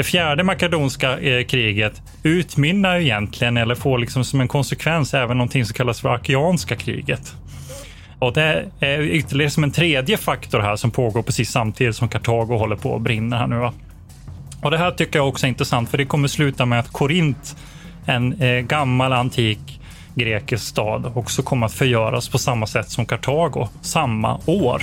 Det fjärde makedonska eh, kriget utmynnar egentligen, eller får liksom som en konsekvens, även någonting som kallas för Achaeanska kriget. Och det är ytterligare som en tredje faktor här som pågår precis samtidigt som Kartago håller på att brinna här nu. Va? Och det här tycker jag också är intressant, för det kommer sluta med att Korint, en eh, gammal antik grekisk stad, också kommer att förgöras på samma sätt som Kartago samma år.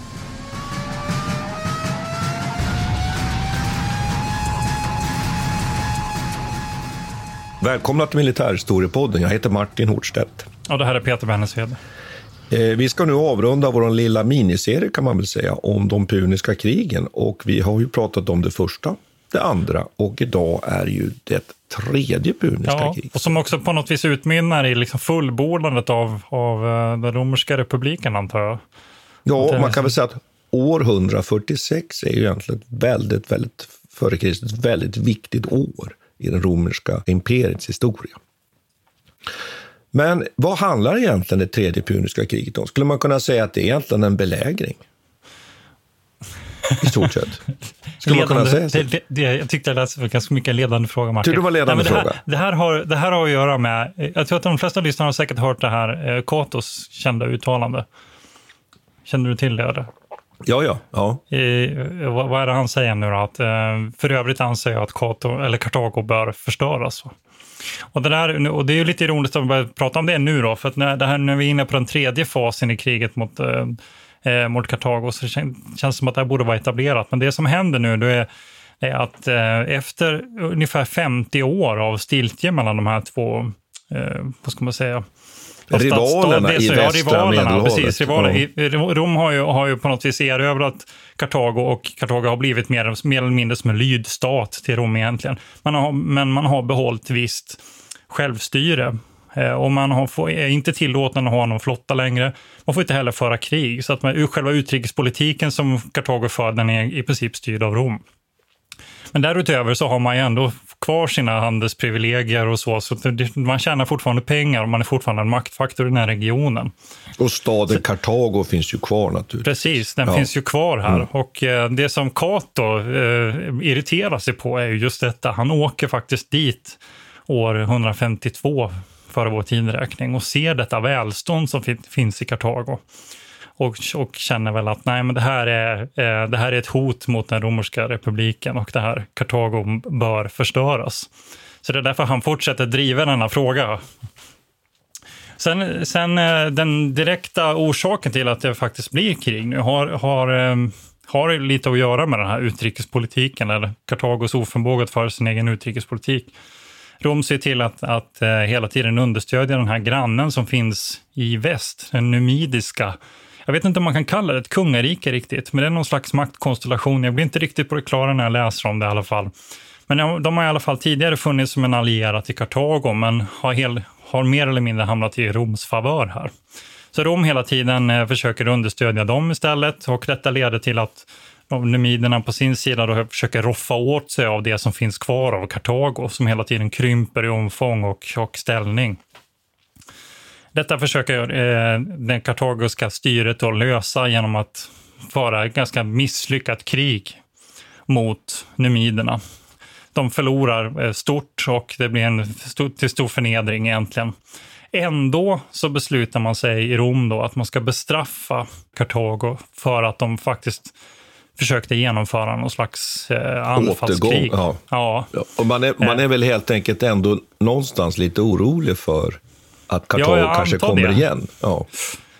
Välkomna till Militärhistoriepodden. Jag heter Martin Hortstedt. Och det här är Peter Bennesved. Eh, vi ska nu avrunda vår lilla miniserie kan man väl säga om de puniska krigen och vi har ju pratat om det första, det andra och idag är ju det tredje puniska ja, kriget. Och som också på något vis utmynnar i liksom fullbordandet av, av eh, den romerska republiken antar jag. Ja, man kan väl säga att år 146 är ju egentligen ett väldigt, väldigt före Kristus, väldigt viktigt år i det romerska imperiets historia. Men vad handlar egentligen det tredje puniska kriget om? Skulle man kunna säga att det är egentligen en belägring? I stort sett. Skulle ledande, man kunna säga det, det, jag tyckte det lät ganska mycket ledande fråga, Martin. Det var ledande Nej, det här, fråga? Det här, har, det här har att göra med, jag tror att de flesta lyssnare har säkert hört det här, eh, Katos kända uttalande. Känner du till det? Eller? Ja, ja. ja. Eh, vad, vad är det han säger nu då? Att, eh, för övrigt anser jag att Kato, eller Kartago bör förstöras. Och det, där, och det är ju lite ironiskt att börja prata om det nu då, för att när, det här, när vi är inne på den tredje fasen i kriget mot, eh, mot Kartago så känns det som att det här borde vara etablerat. Men det som händer nu då är, är att eh, efter ungefär 50 år av stiltje mellan de här två, eh, vad ska man säga, Rivalerna i västra rivalerna, Medelhavet. precis, rivaler. Ja. Rom har ju, har ju på något vis erövrat Kartago och Kartago har blivit mer, mer eller mindre som en lydstat till Rom egentligen. Man har, men man har behållit visst självstyre. Eh, och man har, är inte tillåten att ha någon flotta längre. Man får inte heller föra krig. Så att man, själva utrikespolitiken som Kartago för, den är i princip styrd av Rom. Men därutöver så har man ju ändå kvar sina handelsprivilegier och så, så man tjänar fortfarande pengar och man är fortfarande en maktfaktor i den här regionen. Och staden Kartago finns ju kvar naturligtvis. Precis, den ja. finns ju kvar här. Mm. Och eh, det som Cato eh, irriterar sig på är ju just detta. Han åker faktiskt dit år 152 före vår tideräkning och ser detta välstånd som finns i Kartago och, och känner väl att nej, men det här, är, eh, det här är ett hot mot den romerska republiken och det här Kartago bör förstöras. Så det är därför han fortsätter driva denna fråga. Sen, sen eh, den direkta orsaken till att det faktiskt blir krig nu har, har, eh, har lite att göra med den här utrikespolitiken, eller Kartagos oförmåga att föra sin egen utrikespolitik. Rom ser till att, att eh, hela tiden understödja den här grannen som finns i väst, den numidiska jag vet inte om man kan kalla det ett kungarike riktigt, men det är någon slags maktkonstellation. Jag blir inte riktigt på det klara när jag läser om det i alla fall. Men de har i alla fall tidigare funnits som en allierad till Kartago, men har, hel, har mer eller mindre hamnat i Roms favör här. Så Rom hela tiden eh, försöker understödja dem istället och detta leder till att numiderna på sin sida då försöker roffa åt sig av det som finns kvar av Kartago som hela tiden krymper i omfång och, och ställning. Detta försöker eh, det kartagiska styret att lösa genom att föra ett ganska misslyckat krig mot numiderna. De förlorar eh, stort och det blir en stor, till stor förnedring egentligen. Ändå så beslutar man sig i Rom då att man ska bestraffa Kartago för att de faktiskt försökte genomföra någon slags eh, anfallskrig. ja. Ja. Ja, och man, är, man är väl helt enkelt ändå någonstans lite orolig för att Kartago Ja, kanske kommer det. igen. Ja.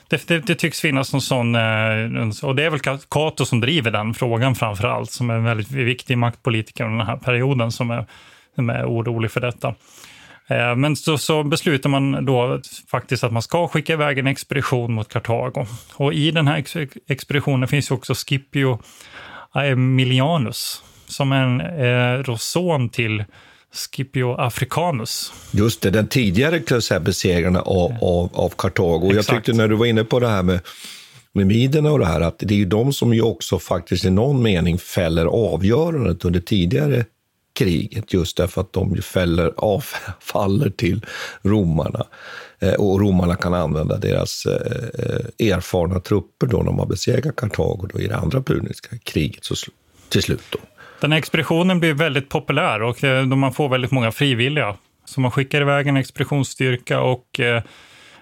Det, det, det tycks finnas någon sån, eh, och det är väl Cato som driver den frågan framför allt, som är en väldigt viktig maktpolitiker under den här perioden som är, som är orolig för detta. Eh, Men så, så beslutar man då faktiskt att man ska skicka iväg en expedition mot Kartago. Och i den här ex expeditionen finns ju också Scipio Aemilianus, som är en eh, son till Scipio Africanus. Just det, den tidigare besegrarna av, av, av Kartago. Jag tyckte när du var inne på det här med, med miderna och det här, att det är ju de som ju också faktiskt i någon mening fäller avgörandet under tidigare kriget, just därför att de fäller av, faller till romarna. Eh, och romarna kan använda deras eh, erfarna trupper då när de har besegrat Kartago då i det andra puniska kriget så, till slut. Då. Den här expeditionen blir väldigt populär och eh, man får väldigt många frivilliga. Så man skickar iväg en expeditionsstyrka och eh,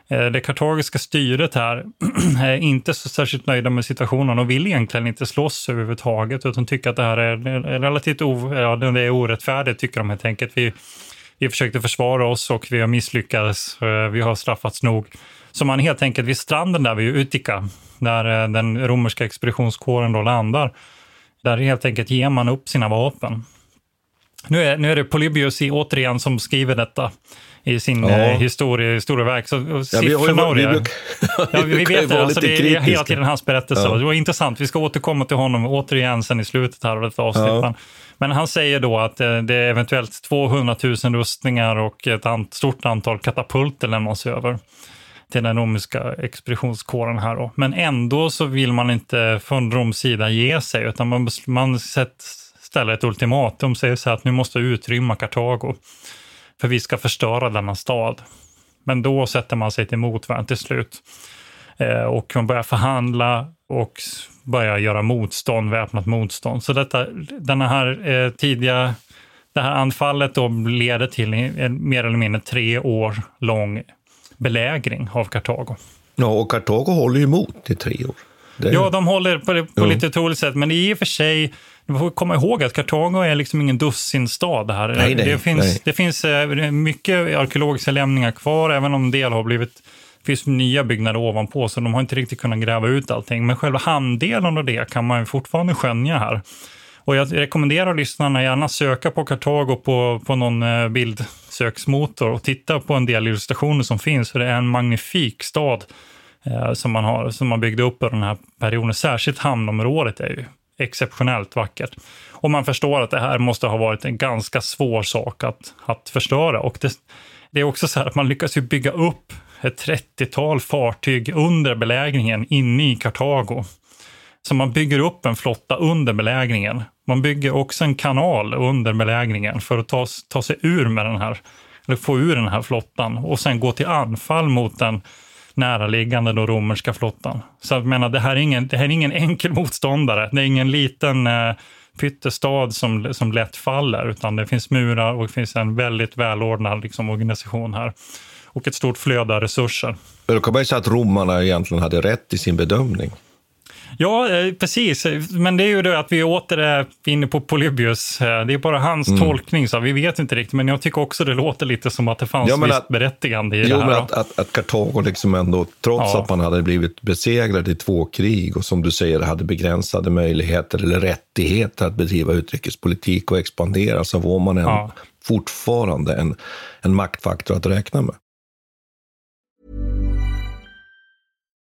eh, det kartagiska styret här är inte så särskilt nöjda med situationen och vill egentligen inte slåss överhuvudtaget utan tycker att det här är relativt o, ja, det är orättfärdigt, tycker de helt enkelt. Vi, vi försökte försvara oss och vi har misslyckats. Vi har straffats nog. Så man helt enkelt vid stranden där vid Utica, där den romerska expeditionskåren då landar, där helt enkelt ger man upp sina vapen. Nu är, nu är det Polybius i, återigen som skriver detta i sin Ja. eh, historia, historieverk. Så, Ja, vi, har ju, vi, Ja, vi ju vet det. Alltså, det är hela tiden hans berättelse. Ja. Det var intressant. Vi ska återkomma till honom återigen sen i slutet här av detta avsnitt. Ja. Men, han säger då att eh, det är eventuellt 200 000 rustningar och ett stort antal katapulter lämnas över till den romerska expeditionskåren här. Då. Men ändå så vill man inte från Roms sida ge sig, utan man, man sätt, ställer ett ultimatum, säger så här att nu måste vi utrymma Kartago, för vi ska förstöra denna stad. Men då sätter man sig till motvärn till slut. Eh, och man börjar förhandla och börjar göra motstånd, väpnat motstånd. Så detta, denna här eh, tidiga, det här anfallet då leder till en mer eller mindre tre år lång belägring av Kartago. Ja, och Kartago håller ju emot i tre år. Det Ja, de håller på, på lite otroligt sätt, men i och för sig, du får komma ihåg att Kartago är liksom ingen dussinstad här. Nej, nej, det finns, nej. Det finns eh, mycket arkeologiska lämningar kvar, även om en del har blivit det finns nya byggnader ovanpå, så de har inte riktigt kunnat gräva ut allting. Men själva hamndelen av det kan man fortfarande skönja här. Och jag rekommenderar lyssnarna gärna söka på Kartago på, på någon eh, bildsöksmotor och titta på en del illustrationer som finns, för det är en magnifik stad eh, som, man har, som man byggde upp under den här perioden. Särskilt hamnområdet är ju exceptionellt vackert. Och man förstår att det här måste ha varit en ganska svår sak att, att förstöra. Och det, det är också så här att man lyckas ju bygga upp ett 30-tal fartyg under belägringen inne i Kartago. Så man bygger upp en flotta under belägringen. Man bygger också en kanal under belägringen för att ta, ta sig ur med den här, eller få ur den här flottan och sen gå till anfall mot den näraliggande då romerska flottan. Så jag menar, det här är ingen, det här är ingen enkel motståndare. Det är ingen liten eh, pyttestad som, som lätt faller, utan det finns murar och det finns en väldigt välordnad liksom, organisation här. Och ett stort flöde av resurser. Men då kan man ju säga att romarna egentligen hade rätt i sin bedömning. Ja, eh, precis. Men det är ju det att vi åter är inne på Polybius. Eh, Det är bara hans tolkning, så vi vet inte riktigt. Men jag tycker också det låter lite som att det fanns Ja, men visst att- berättigande i Jo, det här. men då. att, att, att Kartago liksom ändå, trots Ja. att man hade blivit besegrad i två krig och som du säger hade begränsade möjligheter eller rättigheter att bedriva utrikespolitik och expandera, så var man en, Ja. fortfarande en, en maktfaktor att räkna med.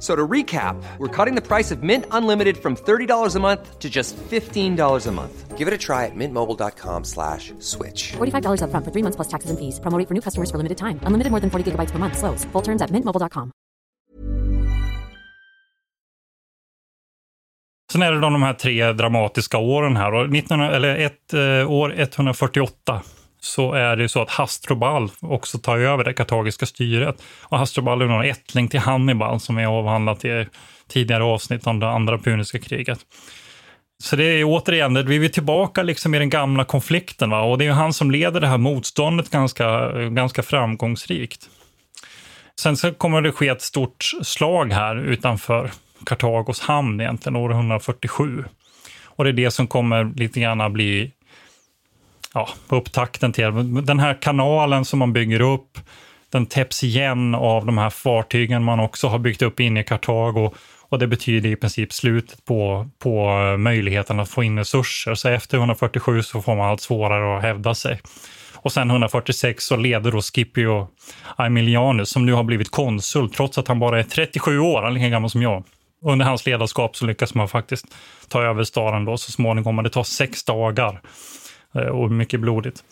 F- So to recap, we're cutting the price of Mint Unlimited from $30 a month to just $15 a month. Give it a try at mintmobile.com slash switch. $45 upfront for three months plus taxes and fees. Promo rate for new customers for limited time. Unlimited more than 40 gigabytes per month. Slows. Full terms at mintmobile.com. Sen är det de, de här tre dramatiska åren här. Och 19, eller ett, eh, år 148 så är det ju så att Hasdrubal också tar över det kartagiska styret. Och Hasdrubal är någon ättling till Hannibal som vi har avhandlat i tidigare avsnitt om det andra puniska kriget. Så det är återigen, det vi är tillbaka liksom i den gamla konflikten. Va? Och det är ju han som leder det här motståndet ganska, ganska framgångsrikt. Sen så kommer det ske ett stort slag här utanför Kartagos hamn egentligen, år 147. Och det är det som kommer lite grann bli ja, upptakten till den här kanalen som man bygger upp. Den täpps igen av de här fartygen man också har byggt upp inne i Kartago. Och det betyder i princip slutet på, på eh, möjligheten att få in resurser. Så efter 147 så får man allt svårare att hävda sig. Och sen 146 så leder då Scipio Aemilianus som nu har blivit konsul trots att han bara är 37 år, han är lika gammal som jag. Under hans ledarskap så lyckas man faktiskt ta över staden då så småningom. Men det tar sex dagar och mycket blodigt.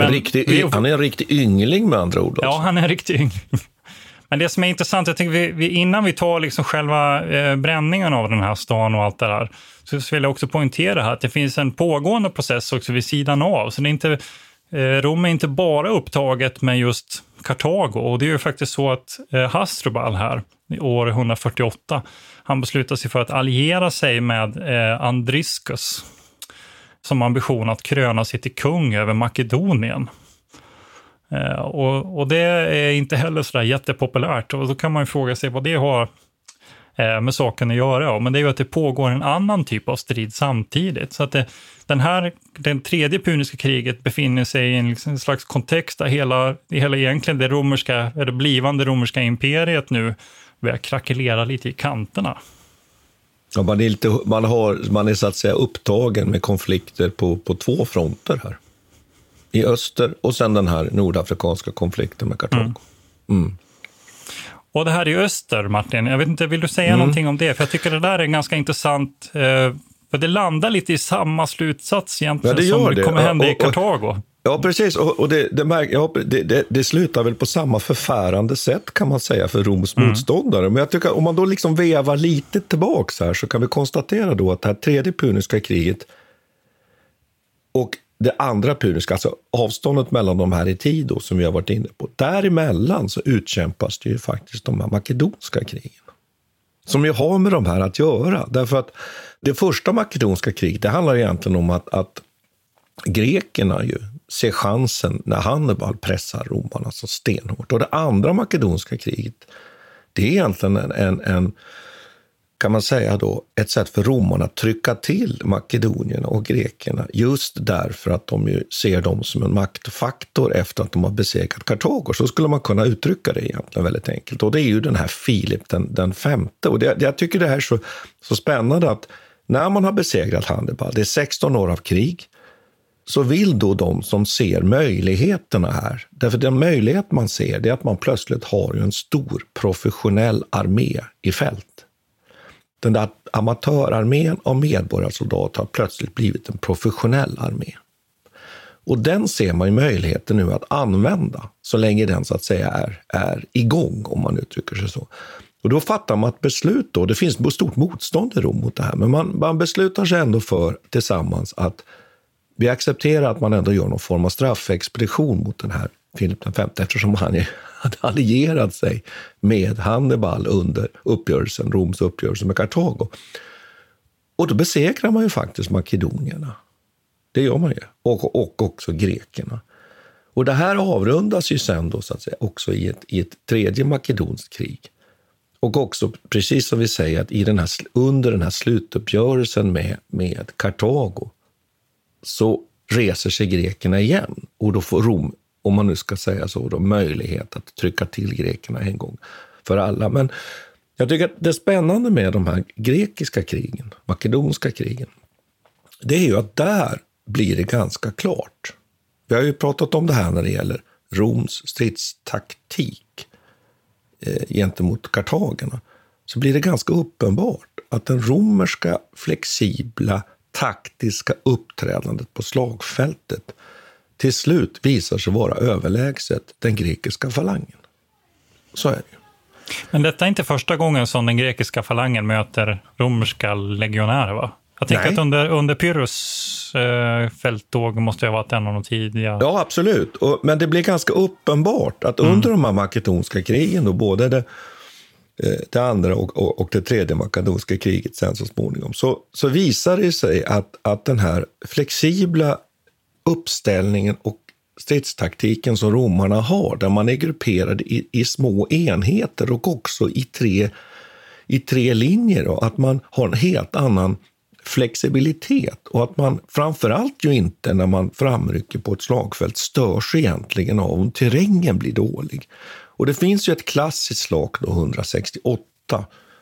En riktig, vi- han är en riktig yngling med andra ord. Ja, Också. han är riktigt yngling. Men det som är intressant, jag tänker vi, vi, innan vi tar liksom själva eh, bränningen av den här stan och allt det där, så vill jag också poängtera här att det finns en pågående process också vid sidan av. Så det är inte, eh, Rom är inte bara upptaget med just Kartago och det är ju faktiskt så att eh, Hasdrubal här, i år 148, han beslutar sig för att alliera sig med eh, Andriscus som ambition att kröna sig till kung över Makedonien. Eh, och, och det är inte heller sådär jättepopulärt. Och då kan man ju fråga sig vad det har eh, med saken att göra. Men det är ju att det pågår en annan typ av strid samtidigt. Så att det, den här, den tredje puniska kriget befinner sig i en, liksom, slags kontext där hela, hela egentligen det romerska, eller blivande romerska imperiet nu börjar krackelera lite i kanterna. Ja, man, är lite, man, har, man är så att säga upptagen med konflikter på, på två fronter här. I öster och sen den här nordafrikanska konflikten med Kartago. Mm. Och det här i öster, Martin, jag vet inte, vill du säga Mm. någonting om det? För jag tycker det där är ganska intressant. Eh, för det landar lite i samma slutsats egentligen Ja, det som det kommer hända i Och- och- Kartago. Ja, precis. Och, det, det, det, det, slutar väl på samma förfärande sätt kan man säga för Roms motståndare. Men jag tycker om man då liksom vevar lite tillbaks här så kan vi konstatera då att det här tredje puniska kriget och det andra puniska, alltså avståndet mellan de här i tid då, som vi har varit inne på. Däremellan så utkämpas det ju faktiskt de här makedonska krigen. Som ju har med de här att göra. Därför att det första makedonska kriget, det handlar egentligen om att, att grekerna ju se chansen när Hannibal pressar romarna så stenhårt. Och det andra makedonska kriget, det är egentligen en, en, en kan man säga då, ett sätt för romarna att trycka till makedonierna och grekerna just därför att de ju ser dem som en maktfaktor efter att de har besegrat Kartago. Så skulle man kunna uttrycka det egentligen väldigt enkelt. Och det är ju den här Filip den, den femte. Och det, jag tycker det här är så, så spännande att när man har besegrat Hannibal, det är 16 år av krig, så vill då de som ser möjligheterna här, därför den möjlighet man ser det är att man plötsligt har en stor professionell armé i fält. Den där amatörarmén av medborgarsoldater har plötsligt blivit en professionell armé. Och den ser man ju möjligheten nu att använda så länge den så att säga är, är igång, om man uttrycker sig så. Och då fattar man ett beslut då, det finns stort motstånd i Rom mot det här, men man, man beslutar sig ändå för tillsammans att vi accepterar att man ändå gör någon form av straffexpedition mot den här Filip V eftersom han hade allierat sig med Hannibal under uppgörelsen, Roms uppgörelse med Kartago. Och då besegrar man ju faktiskt makedonierna. Det gör man ju. Och, och också grekerna. Och det här avrundas ju sen då, så att säga, också i ett, i ett tredje makedonskt krig. Och också, precis som vi säger, att i den här, under den här slutuppgörelsen med, med Kartago så reser sig grekerna igen och då får Rom, om man nu ska säga så, då, möjlighet att trycka till grekerna en gång för alla. Men jag tycker att det spännande med de här grekiska krigen, makedonska krigen, det är ju att där blir det ganska klart. Vi har ju pratat om det här när det gäller Roms stridstaktik eh, gentemot kartagerna. Så blir det ganska uppenbart att den romerska flexibla taktiska uppträdandet på slagfältet till slut visar sig vara överlägset den grekiska falangen. Så är det ju. Men detta är inte första gången som den grekiska falangen möter romerska legionärer, va? Jag tänker Nej. att under, under Pyrrhus eh, fälttåg måste jag ha varit en av de tidiga. Ja, absolut. Och, men det blir ganska uppenbart att under de här makedonska krigen, då, både det, Eh, det andra och, och, och det tredje makedonska kriget sen så småningom, så, så visar det sig att, att den här flexibla uppställningen och stridstaktiken som romarna har, där man är grupperad i, i små enheter och också i tre, i tre linjer, och att man har en helt annan flexibilitet och att man framförallt ju inte när man framrycker på ett slagfält störs egentligen av om terrängen blir dålig. Och det finns ju ett klassiskt slag då 168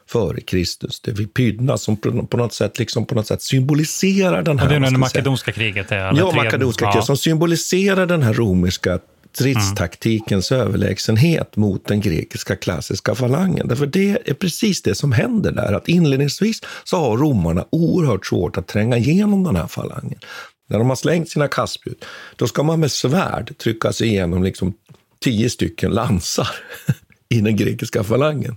före Kristus, det vid Pydna, som på något sätt, liksom på något sätt symboliserar den här... Och det är när det makedonska kriget är? Ja, makedonska ja. kriget, som symboliserar den här romerska stridstaktikens överlägsenhet mot den grekiska klassiska falangen. Därför det är precis det som händer där, att inledningsvis så har romarna oerhört svårt att tränga igenom den här falangen. När de har slängt sina kastspjut, då ska man med svärd trycka sig igenom liksom tio stycken lansar i den grekiska falangen.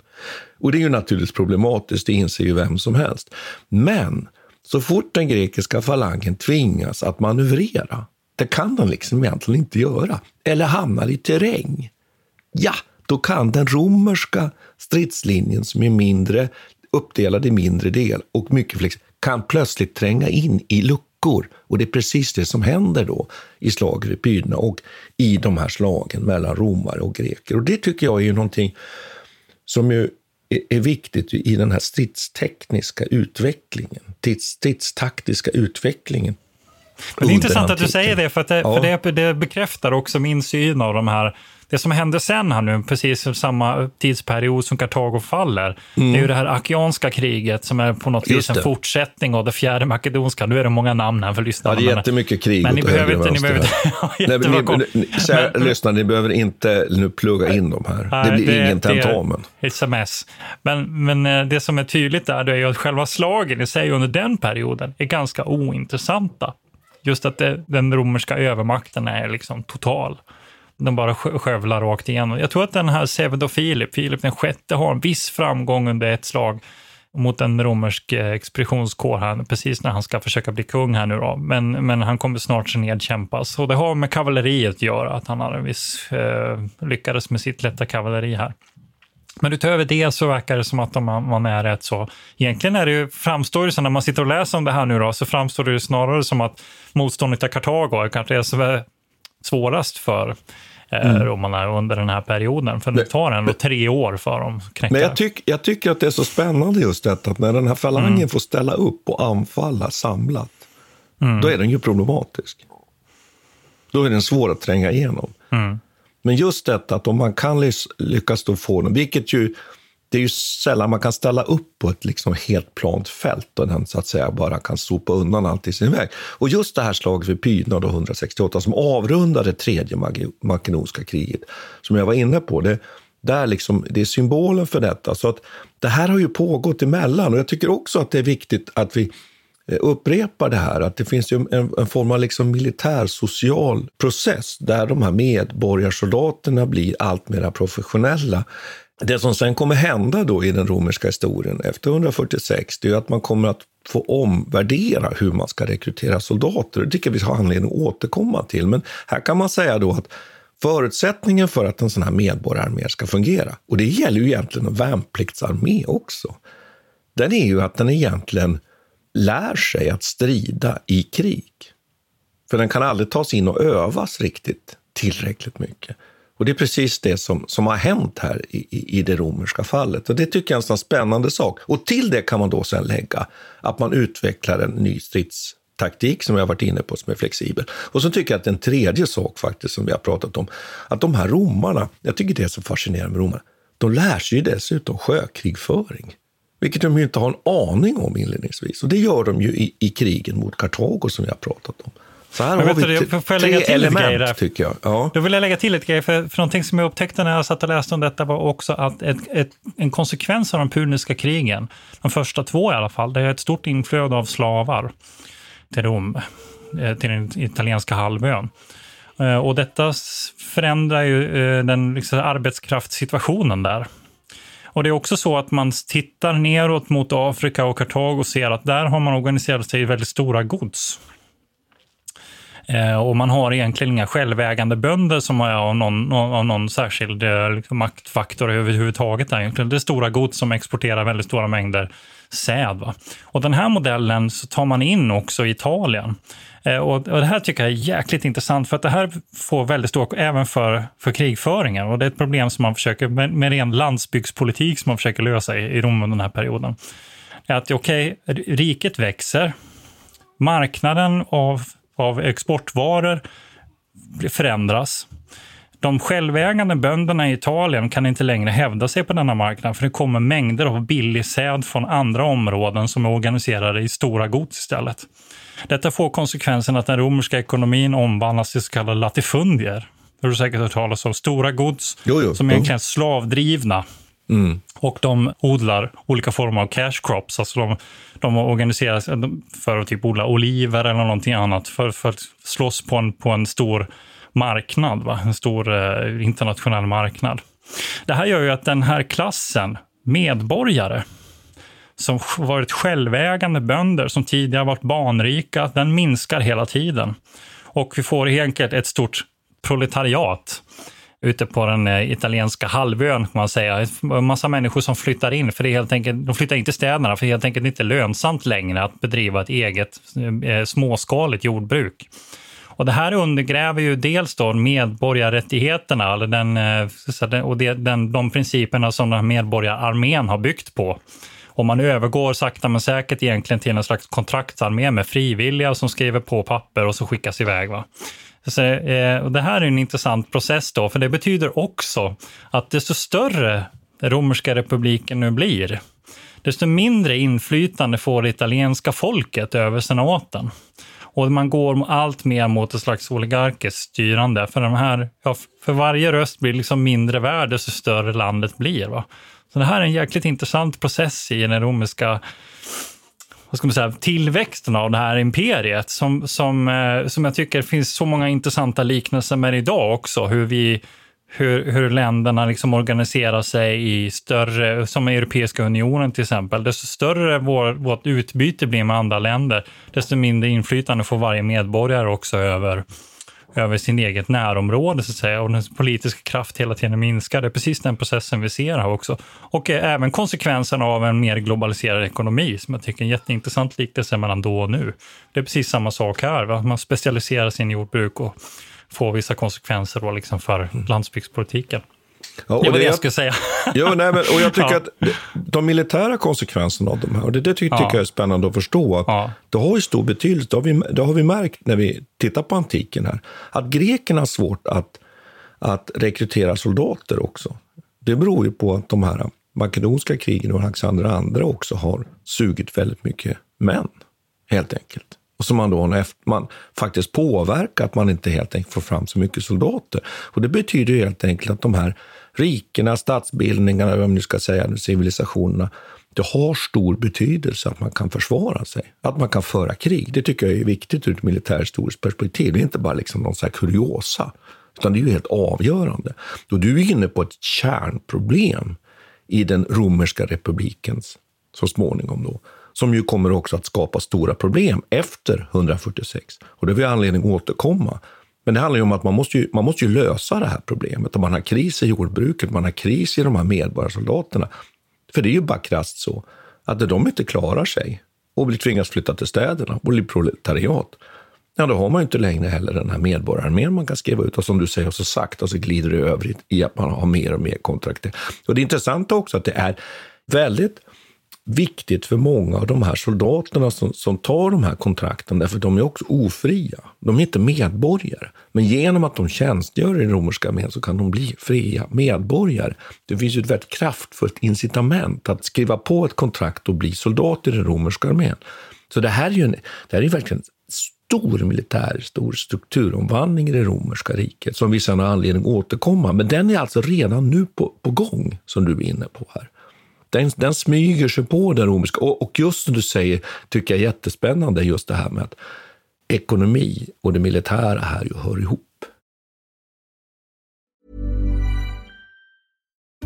Och det är ju naturligtvis problematiskt, det inser ju vem som helst. Men så fort den grekiska falangen tvingas att manövrera, det kan den liksom egentligen inte göra, eller hamnar i terräng, ja, då kan den romerska stridslinjen som är mindre, uppdelad i mindre del och mycket flexibel, kan plötsligt tränga in i luckan luckor. Och det är precis det som händer då i slaget vid Pydna och i de här slagen mellan romare och greker. Och det tycker jag är ju någonting som ju är- viktigt i den här stridstekniska utvecklingen, strids- stridstaktiska utvecklingen. Men det är intressant att du säger det, för, att det, Ja. för det, det bekräftar också min syn av de här det som hände sen här nu, precis samma tidsperiod som Kartago faller, det är ju det här Akianska kriget som är på något Mm. Just vis en det. fortsättning av det fjärde makedonska. Nu är det många namn här för Ja, lyssnarna. det är men- jättemycket krig Men ni åt behöver inte, ni behöver inte, ja, Nej, men ni, ni, kära Men- lyssnare, ni behöver inte nu plugga in dem här. Nej, det blir ingen tentamen. Det är sms. Men, men eh, det som är tydligt där det är ju att själva slagen i sig under den perioden är ganska ointressanta. Just att det, den romerska övermakten är liksom total. De bara skövlar rakt igenom. Jag tror att den här Sevedo Filip, Filip den sjätte, har en viss framgång under ett slag mot en romersk eh, expeditionskår här, precis när han ska försöka bli kung här nu då. Men, men han kommer snart så nedkämpas. Och det har med kavalleriet att göra, att han hade en viss, eh, lyckades med sitt lätta kavalleri här. Men utöver det så verkar det som att de, man är rätt så... Egentligen är det ju, framstår det så när man sitter och läser om det här nu då, så framstår det ju snarare som att motståndet till Kartago kanske är svårast för eh, romarna under den här perioden. För det tar ändå tre år för dem att knäcka. Men jag, tyck, jag tycker att det är så spännande just detta att när den här falangen Mm. får ställa upp och anfalla samlat, då är den ju problematisk. Då är den svår att tränga igenom. Mm. Men just detta att om man kan lyckas då få den, vilket ju det är ju sällan man kan ställa upp på ett liksom helt plant fält och den så att säga bara kan sopa undan allt i sin väg. Och just det här slaget vid Pydna 168 som avrundade tredje makedonska kriget, som jag var inne på, det, där liksom, det är symbolen för detta. Så att det här har ju pågått emellan och jag tycker också att det är viktigt att vi eh, upprepar det här, att det finns ju en, en form av liksom militär social process där de här medborgarsoldaterna blir allt mer professionella. Det som sen kommer hända då i den romerska historien efter 146, det är att man kommer att få omvärdera hur man ska rekrytera soldater. Det tycker jag vi har anledning att återkomma till. Men här kan man säga då att förutsättningen för att en sån här medborgararmé ska fungera, och det gäller ju egentligen en värnpliktsarmé också, den är ju att den egentligen lär sig att strida i krig. För den kan aldrig tas in och övas riktigt tillräckligt mycket. Och det är precis det som, som har hänt här i, i, i det romerska fallet. Och det tycker jag är en sån spännande sak. Och till det kan man då sen lägga att man utvecklar en ny stridstaktik som jag varit inne på som är flexibel. Och så tycker jag att en tredje sak faktiskt som vi har pratat om, att de här romarna, jag tycker det är så fascinerande med romarna, de lär sig ju dessutom sjökrigföring. Vilket de ju inte har en aning om inledningsvis. Och det gör de ju i, i krigen mot Kartago som vi har pratat om. Så här Men har vet vi du, t- får jag lägga till element, där? tycker jag. Ja. Då vill jag lägga till lite grejer, för, för någonting som jag upptäckte när jag satt och läste om detta var också att ett, ett, en konsekvens av de puniska krigen, de första två i alla fall, det är ett stort inflöde av slavar till Rom, eh, till den italienska halvön. Eh, Och detta förändrar ju eh, den liksom, arbetskraftssituationen där. Och det är också så att man tittar neråt mot Afrika och Kartago och ser att där har man organiserat sig i väldigt stora gods. Eh, och man har egentligen inga självägande bönder som är av någon, någon, av någon särskild eh, liksom, maktfaktor överhuvudtaget. Där. Det är stora gods som exporterar väldigt stora mängder säd. Va? Och den här modellen så tar man in också i Italien. Eh, och, och det här tycker jag är jäkligt intressant för att det här får väldigt stor, även för, för krigföringen. Och det är ett problem som man försöker, med, med ren landsbygdspolitik som man försöker lösa i, i Rom under den här perioden. Är att okej, okay, riket växer, marknaden av, av exportvaror förändras. De självägande bönderna i Italien kan inte längre hävda sig på denna marknad för det kommer mängder av billig säd från andra områden som är organiserade i stora gods istället. Detta får konsekvensen att den romerska ekonomin omvandlas till så kallade latifundier. Det har du säkert hört talas om. Stora gods Jo, jo. som egentligen är slavdrivna Mm. och de odlar olika former av cash crops. Alltså de, de organiserar sig för att typ odla oliver eller någonting annat för, för att slåss på en, på en stor marknad, va? en stor eh, internationell marknad. Det här gör ju att den här klassen medborgare som varit självägande bönder som tidigare varit barnrika, den minskar hela tiden. Och vi får helt enkelt ett stort proletariat ute på den eh, italienska halvön, kan man säga. En massa människor som flyttar in, för det är helt enkelt, de flyttar in till städerna, för det är helt enkelt inte lönsamt längre att bedriva ett eget eh, småskaligt jordbruk. Och det här undergräver ju dels då medborgarrättigheterna, eller den, eh, och den, de principerna som den här medborgararmén har byggt på. Och man övergår sakta men säkert egentligen till en slags kontraktsarmé med frivilliga som skriver på papper och så skickas iväg. Va? Så, eh, och det här är en intressant process då, för det betyder också att desto större den romerska republiken nu blir, desto mindre inflytande får det italienska folket över senaten. Och man går allt mer mot ett slags oligarkiskt styrande. För, de här, ja, för varje röst blir liksom mindre värd, desto större landet blir. Va? Så det här är en jäkligt intressant process i den romerska vad ska man säga, tillväxten av det här imperiet som, som, eh, som jag tycker finns så många intressanta liknelser med idag också. Hur, vi, hur, hur länderna liksom organiserar sig i större, som Europeiska unionen till exempel. Desto större vår, vårt utbyte blir med andra länder, desto mindre inflytande får varje medborgare också över, över sin eget närområde så att säga och den politiska kraft hela tiden minskar. Det är precis den processen vi ser här också. Och eh, även konsekvensen av en mer globaliserad ekonomi som jag tycker är en jätteintressant liknelse mellan då och nu. Det är precis samma sak här, va? man specialiserar sin jordbruk och får vissa konsekvenser då liksom för landsbygdspolitiken. Ja, och det var det jag skulle säga. Ja, nej, men, och jag tycker Ja. att de militära konsekvenserna av de här, och det, det ty, Ja. tycker jag är spännande att förstå, att Ja. det har ju stor betydelse. Det har, vi, det har vi märkt när vi tittar på antiken här, att grekerna har svårt att, att rekrytera soldater också. Det beror ju på att de här makedonska krigen och Alexander II också har sugit väldigt mycket män, helt enkelt. Och som man då efter- man faktiskt påverkar att man inte helt enkelt får fram så mycket soldater. Och det betyder ju helt enkelt att de här rikena, statsbildningarna, vad man nu ska säga, civilisationerna, det har stor betydelse att man kan försvara sig, att man kan föra krig. Det tycker jag är viktigt ur ett militärhistoriskt perspektiv. Det är inte bara liksom någon så här kuriosa, utan det är ju helt avgörande. Då du är inne på ett kärnproblem i den romerska republikens, så småningom då, som ju kommer också att skapa stora problem efter 146. Och det har vi anledning att återkomma. Men det handlar ju om att man måste ju, man måste ju lösa det här problemet. Om man har kris i jordbruket, man har kris i de här medborgarsoldaterna. För det är ju bara krasst så att när de inte klarar sig och blir tvingas flytta till städerna och blir proletariat, ja, då har man ju inte längre heller den här medborgararmén man kan skriva ut och som du säger, så sakta så glider det över i att man har mer och mer kontrakt. Och det intressanta också att det är väldigt viktigt för många av de här soldaterna som, som tar de här kontrakten, därför de är också ofria. De är inte medborgare. Men genom att de tjänstgör i den romerska armén så kan de bli fria medborgare. Det finns ju ett väldigt kraftfullt incitament att skriva på ett kontrakt och bli soldat i den romerska armén. Så det här är ju en, det här är verkligen stor militär, stor strukturomvandling i det romerska riket som vi sedan har anledning att återkomma. Men den är alltså redan nu på, på gång, som du är inne på här. Den, den smyger sig på den romerska. Och, och just som du säger, tycker jag är jättespännande, just det här med att ekonomi och det militära här ju hör ihop.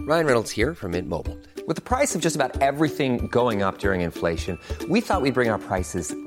Ryan Reynolds här från Mint Mobile. Med priset på nästan allt som går upp under inflationen, trodde vi att vi skulle bring våra priser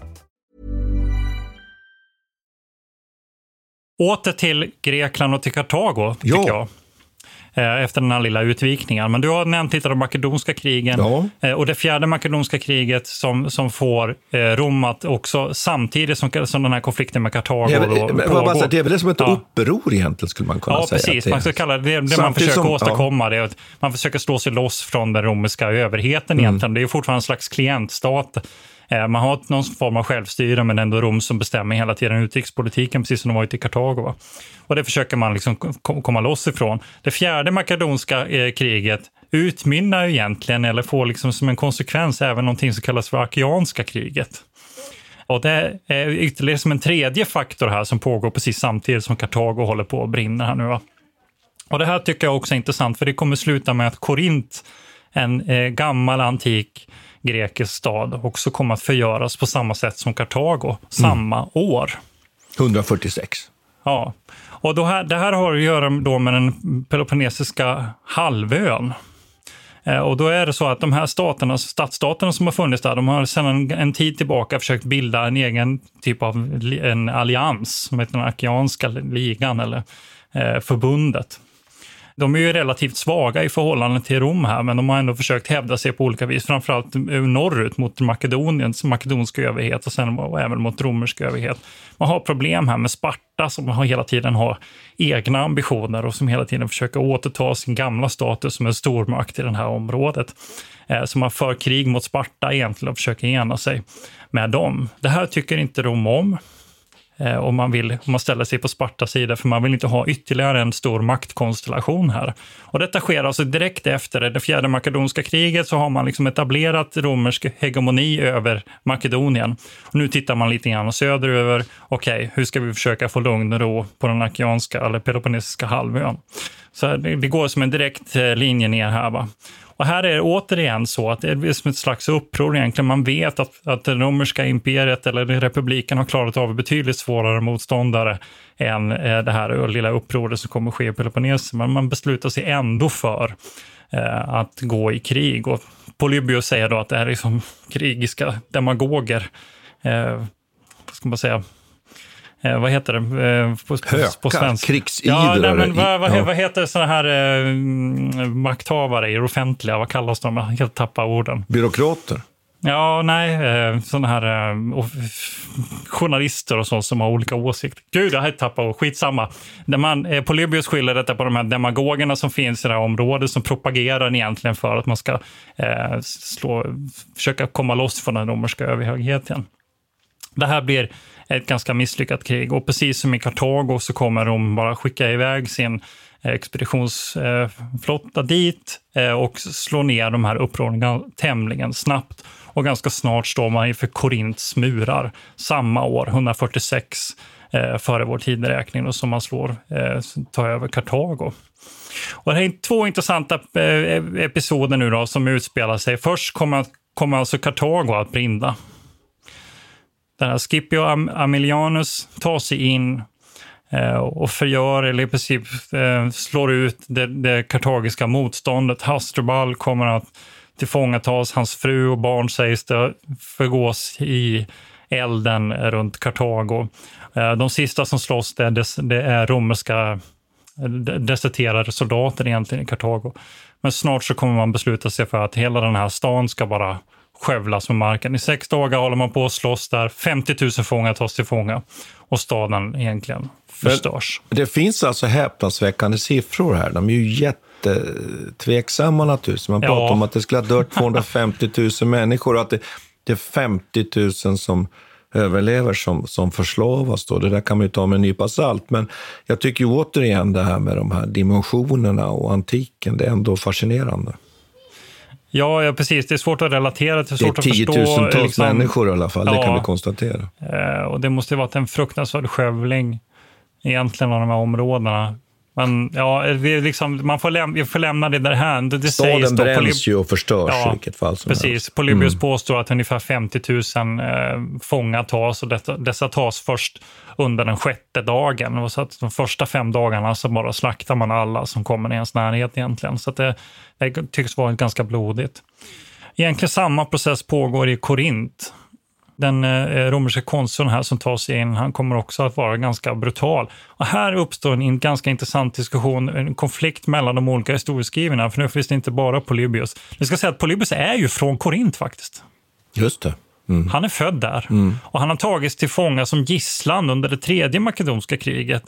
Åter till Grekland och till Kartago, tycker Ja. jag. Eh, Efter den här lilla utvikningen. Men du har nämnt lite de makedonska krigen. Ja. Eh, Och det fjärde makedonska kriget som, som får eh, Rom att också samtidigt som, som den här konflikten med Kartago Det är, väl, pågår. det är väl det som ett Ja. uppror egentligen, skulle man kunna Ja, säga. precis. det. Man ska kalla det, det, det man försöker som- ja. åstadkomma. Det är att man försöker slå sig loss från den romerska överheten Mm. egentligen. Det är fortfarande en slags klientstat. Eh, man har någon form av självstyre, men ändå Rom som bestämmer hela tiden utrikespolitiken, precis som de varit i Kartago. va. Och det försöker man liksom komma loss ifrån. Det fjärde makedonska eh, kriget utmynnar egentligen, eller får liksom som en konsekvens, även någonting som kallas för Akeanska kriget. Och det är ytterligare som en tredje faktor här som pågår precis samtidigt som Kartago håller på att brinna här nu. Va? Och det här tycker jag också är intressant, för det kommer sluta med att Korint, en eh, gammal antik grekisk stad, också kommer att förgöras på samma sätt som Kartago samma år. 146. Ja, och då här, det här har att göra då med den peloponnesiska halvön. Eh, Och då är det så att de här staterna, stadsstaterna som har funnits där, de har sedan en, tid tillbaka försökt bilda en egen typ av en allians, som heter den Akeanska ligan eller eh, förbundet. De är ju relativt svaga i förhållande till Rom här, men de har ändå försökt hävda sig på olika vis, framförallt eh, norrut mot Makedoniens makedonska överhet och sen och även mot romersk överhet. Man har problem här med Sparta som har hela tiden har egna ambitioner och som hela tiden försöker återta sin gamla status som en stormakt i det här området. Eh, så man för krig mot Sparta egentligen och försöker ena sig med dem. Det här tycker inte Rom om. Eh, om man, vill, om man ställer sig på Spartas sida, för man vill inte ha ytterligare en stor maktkonstellation här. Och detta sker alltså direkt efter det fjärde makedonska kriget, så har man liksom etablerat romersk hegemoni över Makedonien. Och nu tittar man lite grann söderöver. Okej, hur ska vi försöka få lugn och ro på den akeanska eller peloponnesiska halvön? Så det, det går som en direkt eh, linje ner här. Va? Och här är det återigen så att det är som ett slags uppror egentligen. Man vet att, att det romerska imperiet eller republiken har klarat av betydligt svårare motståndare än eh, det här lilla upproret som kommer ske i Peloponnesien. Men man beslutar sig ändå för eh, att gå i krig. Och Polybius säger då att det här är som krigiska demagoger. Eh, vad ska man säga? Eh, vad heter det eh, på, Hökar, på svenska? krigsivrare. Ja, nej, men vad, vad, Ja. vad heter sådana här eh, makthavare i det offentliga? Vad kallas de? Jag helt tappat orden. Byråkrater. Ja, nej, eh, sådana här eh, och- journalister och så som har olika åsikter. Gud, jag har tappat ord. Skitsamma. Man, eh, Polybius skyller detta på de här demagogerna som finns i det här området som propagerar egentligen för att man ska eh, slå, försöka komma loss från den romerska överhögheten. Det här blir ett ganska misslyckat krig och precis som i Kartago så kommer de bara skicka iväg sin eh, expeditionsflotta eh, dit eh, och slå ner de här upproren tämligen snabbt. Och ganska snart står man inför Korints murar samma år, 146 före vår tideräkning, och som man slår, tar över Kartago. Och det här är två intressanta episoder nu då, som utspelar sig. Först kommer, kommer alltså Kartago att brinna. Den här Scipio Am Amilianus tar sig in eh, och förgör, eller i princip eh, slår ut det, det kartagiska motståndet. Hasdrubal kommer att tillfångatas, hans fru och barn sägs det förgås i elden runt Kartago. Eh, de sista som slåss det, det, det är romerska eh, deserterade soldater egentligen i Kartago. Men snart så kommer man besluta sig för att hela den här stan ska bara skövlas med marken. I sex dagar håller man på att slåss där. 50 000 fångar tas till fånga och staden egentligen förstörs. Det finns alltså häpnadsväckande siffror här. De är ju jättetveksamma naturligtvis. Man Ja. pratar om att det skulle ha dött 250 000 människor och att det, det är 50 000 som överlever som, som förslavas. Då. Det där kan man ju ta med en nypa salt. Men jag tycker ju återigen det här med de här dimensionerna och antiken, det är ändå fascinerande. Ja, ja, precis. Det är svårt att relatera till, Det är tiotusentals liksom, människor i alla fall, det kan Ja. vi konstatera. Eh, och det måste ju varit en fruktansvärd skövling egentligen av de här områdena. Men ja, liksom, man får, läm får lämna det där här. Det, det sägs Staden då, bränns ju och förstörs Ja, i vilket fall som Precis. helst. Polybius Mm. påstår att ungefär 50 000 eh, fångar tas och detta, dessa tas först under den sjätte dagen. Och så att de första fem dagarna så bara slaktar man alla som kommer i ens närhet egentligen. Så det, det tycks vara ganska blodigt. Egentligen samma process pågår i Korint. Den eh, romerska konsuln här som tar sig in, han kommer också att vara ganska brutal. Och här uppstår en ganska intressant diskussion, en konflikt mellan de olika historieskrivarna, för nu finns det inte bara Polybius. Vi ska säga att Polybius är ju från Korint faktiskt. Just det. Mm. Han är född där Mm. och han har tagits till fånga som gisslan under det tredje makedonska kriget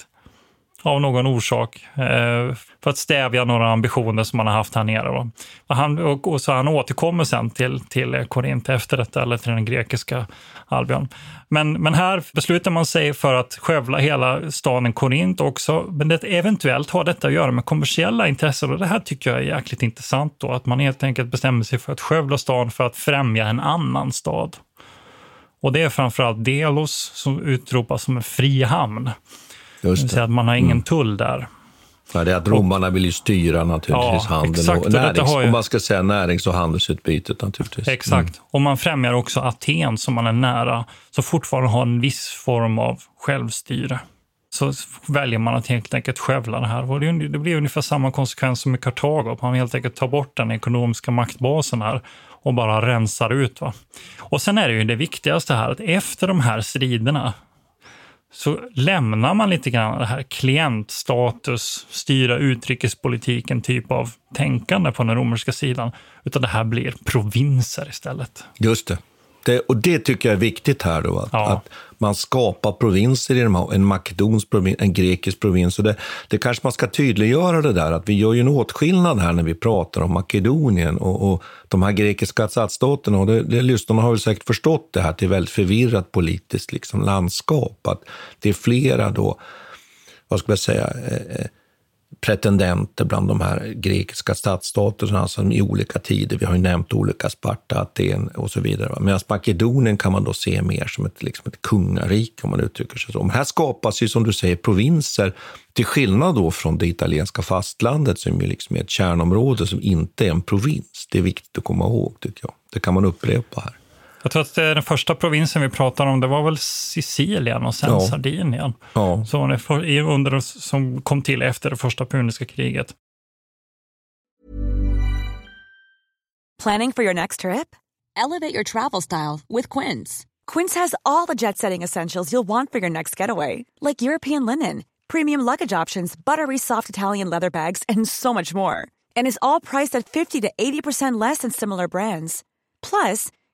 av någon orsak eh, för att stävja några ambitioner som han har haft här nere. Då. Och han, och, och så han återkommer sen till, till Korint efter detta, eller till den grekiska Albion. Men, men här beslutar man sig för att skövla hela staden Korint också, men det, eventuellt har detta att göra med kommersiella intressen och det här tycker jag är jäkligt intressant då, att man helt enkelt bestämmer sig för att skövla stan för att främja en annan stad. Och det är framförallt Delos som utropas som en fri hamn. Det vill Just säga det. att man har ingen Mm. tull där. Ja, det är att romarna vill ju styra naturligtvis Ja, handeln exakt, och, och närings, har ju- om man ska säga närings och handelsutbytet naturligtvis. Exakt. Och man främjar också Aten som man är nära, som fortfarande har en viss form av självstyre. Så väljer man att helt enkelt skövla det här. Och det, det blir ungefär samma konsekvens som i Kartago, man helt enkelt tar bort den ekonomiska maktbasen här och bara rensar ut. Va? Och sen är det ju det viktigaste här, att efter de här striderna så lämnar man lite grann det här klientstatus, styra utrikespolitiken typ av tänkande på den romerska sidan, utan det här blir provinser istället. Just det det. Och det tycker jag är viktigt här då, att, att man skapar provinser i de här, en makedonsk provins, en grekisk provins. Och det, det kanske man ska tydliggöra det där, att vi gör ju en åtskillnad här när vi pratar om Makedonien och, och de här grekiska stadsstaterna. Och det, det, lyssnarna har väl säkert förstått det här, att det är väldigt förvirrat politiskt liksom, landskap. Att det är flera då, vad ska jag säga, eh, pretendenter bland de här grekiska stadsstaterna alltså i olika tider. Vi har ju nämnt olika, Sparta, Aten och så vidare. Medan Makedonien kan man då se mer som ett, liksom ett kungarike, om man uttrycker sig så. Men här skapas ju, som du säger, provinser, till skillnad då från det italienska fastlandet som ju liksom är ett kärnområde som inte är en provins. Det är viktigt att komma ihåg, tycker jag. Det kan man upprepa här. Jag tror att eh, den första provinsen vi pratar om, det var väl Sicilien och sen Ja. Sardinien. Ja. Så var det för, i- under, som kom till efter det första puniska kriget. Planning for your next trip? Elevate your travel style with Quince. Quince has all the jet setting essentials you'll want for your next getaway, like European linen, premium luggage options, buttery soft Italian leather bags, and so much more. And is all priced at 50 to 80% less than similar brands. Plus,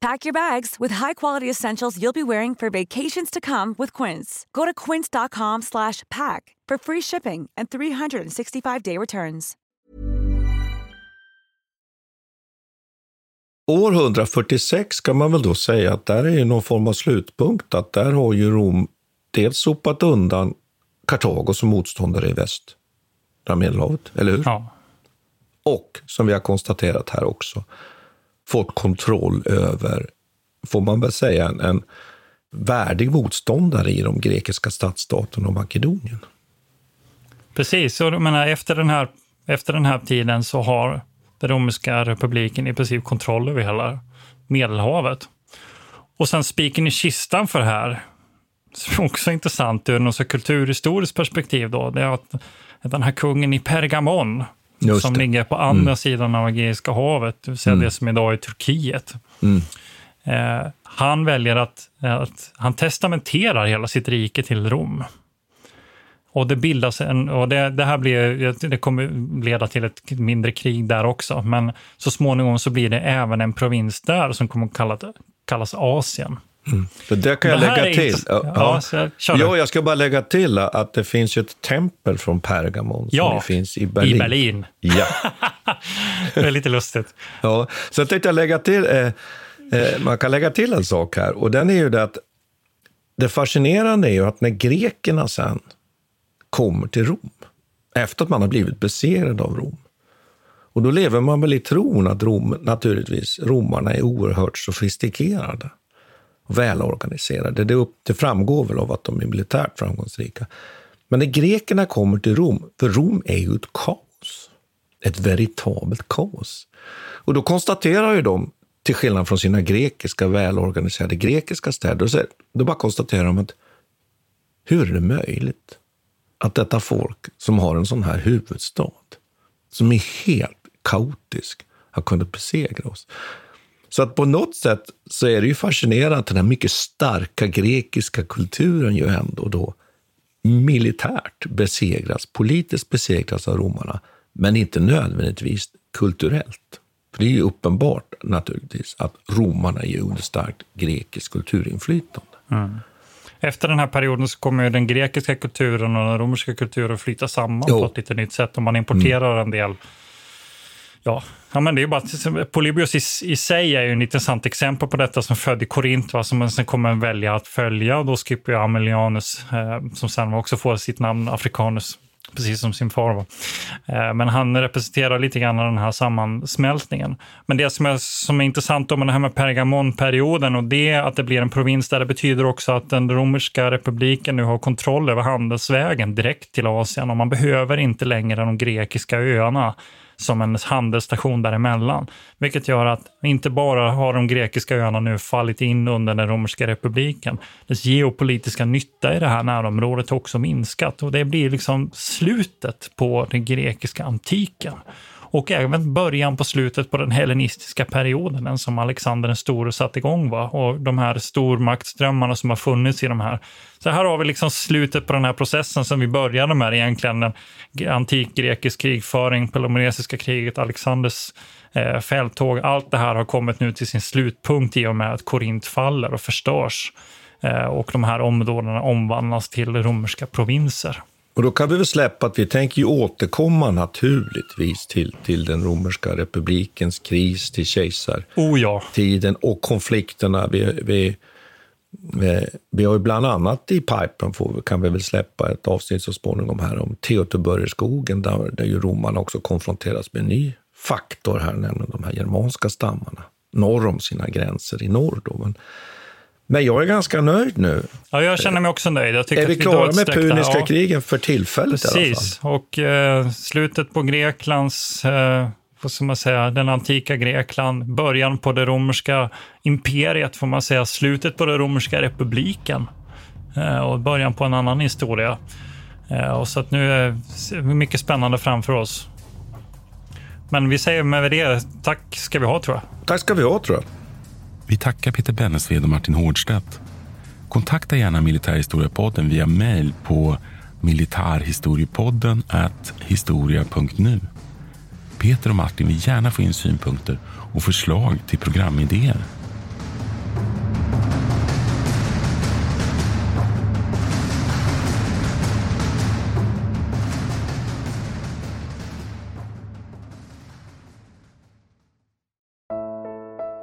Pack your bags with high-quality essentials you'll be wearing for vacations to come with Quince. Go to quince.com slash pack for free shipping and 365-day returns. År 146 kan man väl då säga att där är ju någon form av slutpunkt. Att där har ju Rom dels sopat undan Kartago som motståndare i väst, där Medelhavet, eller hur? Ja. Och, som vi har konstaterat här också, fått kontroll över, får man väl säga, en, en värdig motståndare i de grekiska stadsstaterna och Makedonien. Precis, och jag menar, efter, den här, efter den här tiden så har den romerska republiken i princip kontroll över hela Medelhavet. Och sen spiken i kistan för det här, som också är intressant ur något kulturhistoriskt perspektiv, då, det är att den här kungen i Pergamon, Just som det. ligger på andra Mm. sidan av Egeiska havet, det vill säga Mm. det som idag är Turkiet. Mm. Eh, han väljer att, att han testamenterar hela sitt rike till Rom. Och det bildas en, och det, det här blir, det kommer leda till ett mindre krig där också, men så småningom så blir det även en provins där som kommer kallas, kallas Asien. För det kan jag Det lägga till. intressant. Ja, så jag- ja, ska bara lägga till att det finns ett tempel från Pergamon som Ja, ju finns i Berlin. i Berlin. Ja. Det är lite lustigt. Ja, så jag tänkte lägga till, eh, eh, man kan lägga till en sak här och den är ju det att det fascinerande är ju att när grekerna sen kommer till Rom, efter att man har blivit besegrad av Rom, och då lever man väl i tron att Rom, naturligtvis, romarna är oerhört sofistikerade välorganiserade. Det, upp, det framgår väl av att de är militärt framgångsrika. Men när grekerna kommer till Rom, för Rom är ju ett kaos. Ett veritabelt kaos. Och då konstaterar ju de, till skillnad från sina grekiska, välorganiserade grekiska städer, så då bara konstaterar de att hur är det möjligt att detta folk som har en sån här huvudstad, som är helt kaotisk, har kunnat besegra oss? Så att på något sätt så är det ju fascinerande att den här mycket starka grekiska kulturen ju ändå då militärt besegras, politiskt besegras av romarna, men inte nödvändigtvis kulturellt. För det är ju uppenbart naturligtvis att romarna är under starkt grekiskt kulturinflytande. Mm. Efter den här perioden så kommer den grekiska kulturen och den romerska kulturen flyta samman Jo. på ett lite nytt sätt. Och man importerar en del Ja, ja men det är bara att Polybios i, i sig är ju ett intressant exempel på detta som född i Korint, va, som man sen kommer välja att följa. Då skippar ju Amelianus, eh, som sen också får sitt namn Africanus, precis som sin far. Va. Eh, men han representerar lite grann den här sammansmältningen. Men det som är, som är intressant om med det här med Pergamonperioden och det att det blir en provins där, det betyder också att den romerska republiken nu har kontroll över handelsvägen direkt till Asien och man behöver inte längre de grekiska öarna som en handelsstation däremellan. Vilket gör att inte bara har de grekiska öarna nu fallit in under den romerska republiken, dess geopolitiska nytta i det här närområdet har också minskat och det blir liksom slutet på den grekiska antiken och även början på slutet på den hellenistiska perioden, den som Alexander den store satte igång. Va? Och de här stormaktsdrömmarna som har funnits i de här. Så här har vi liksom slutet på den här processen som vi började med egentligen. Den antik grekisk krigföring, Peloponnesiska kriget, Alexanders eh, fälttåg. Allt det här har kommit nu till sin slutpunkt i och med att Korint faller och förstörs. Eh, och de här områdena omvandlas till romerska provinser. Och då kan vi väl släppa att vi tänker ju återkomma naturligtvis till, till den romerska republikens kris, till kejsartiden oh och konflikterna. Vi, vi, vi, har ju bland annat i pipen, får, kan vi väl släppa ett avsnitt så småningom här om Teotihuacerskogen, där, där ju romarna också konfronteras med en ny faktor här, nämligen de här germanska stammarna norr om sina gränser i norr. Då. Men, men jag är ganska nöjd nu. Ja, jag känner mig också nöjd. Jag är vi, vi klara med puniska ja. krigen för tillfället Precis, och eh, slutet på Greklands, eh, vad ska man säga, den antika Grekland, början på det romerska imperiet får man säga, slutet på den romerska republiken eh, och början på en annan historia. Eh, och så att nu är mycket spännande framför oss. Men vi säger med det, tack ska vi ha tror jag. Tack ska vi ha tror jag. Vi tackar Peter Bennesved och Martin Hårdstedt. Kontakta gärna Militärhistoriepodden via mejl på militarhistoriepodden historia.nu. Peter och Martin vill gärna få in synpunkter och förslag till programidéer.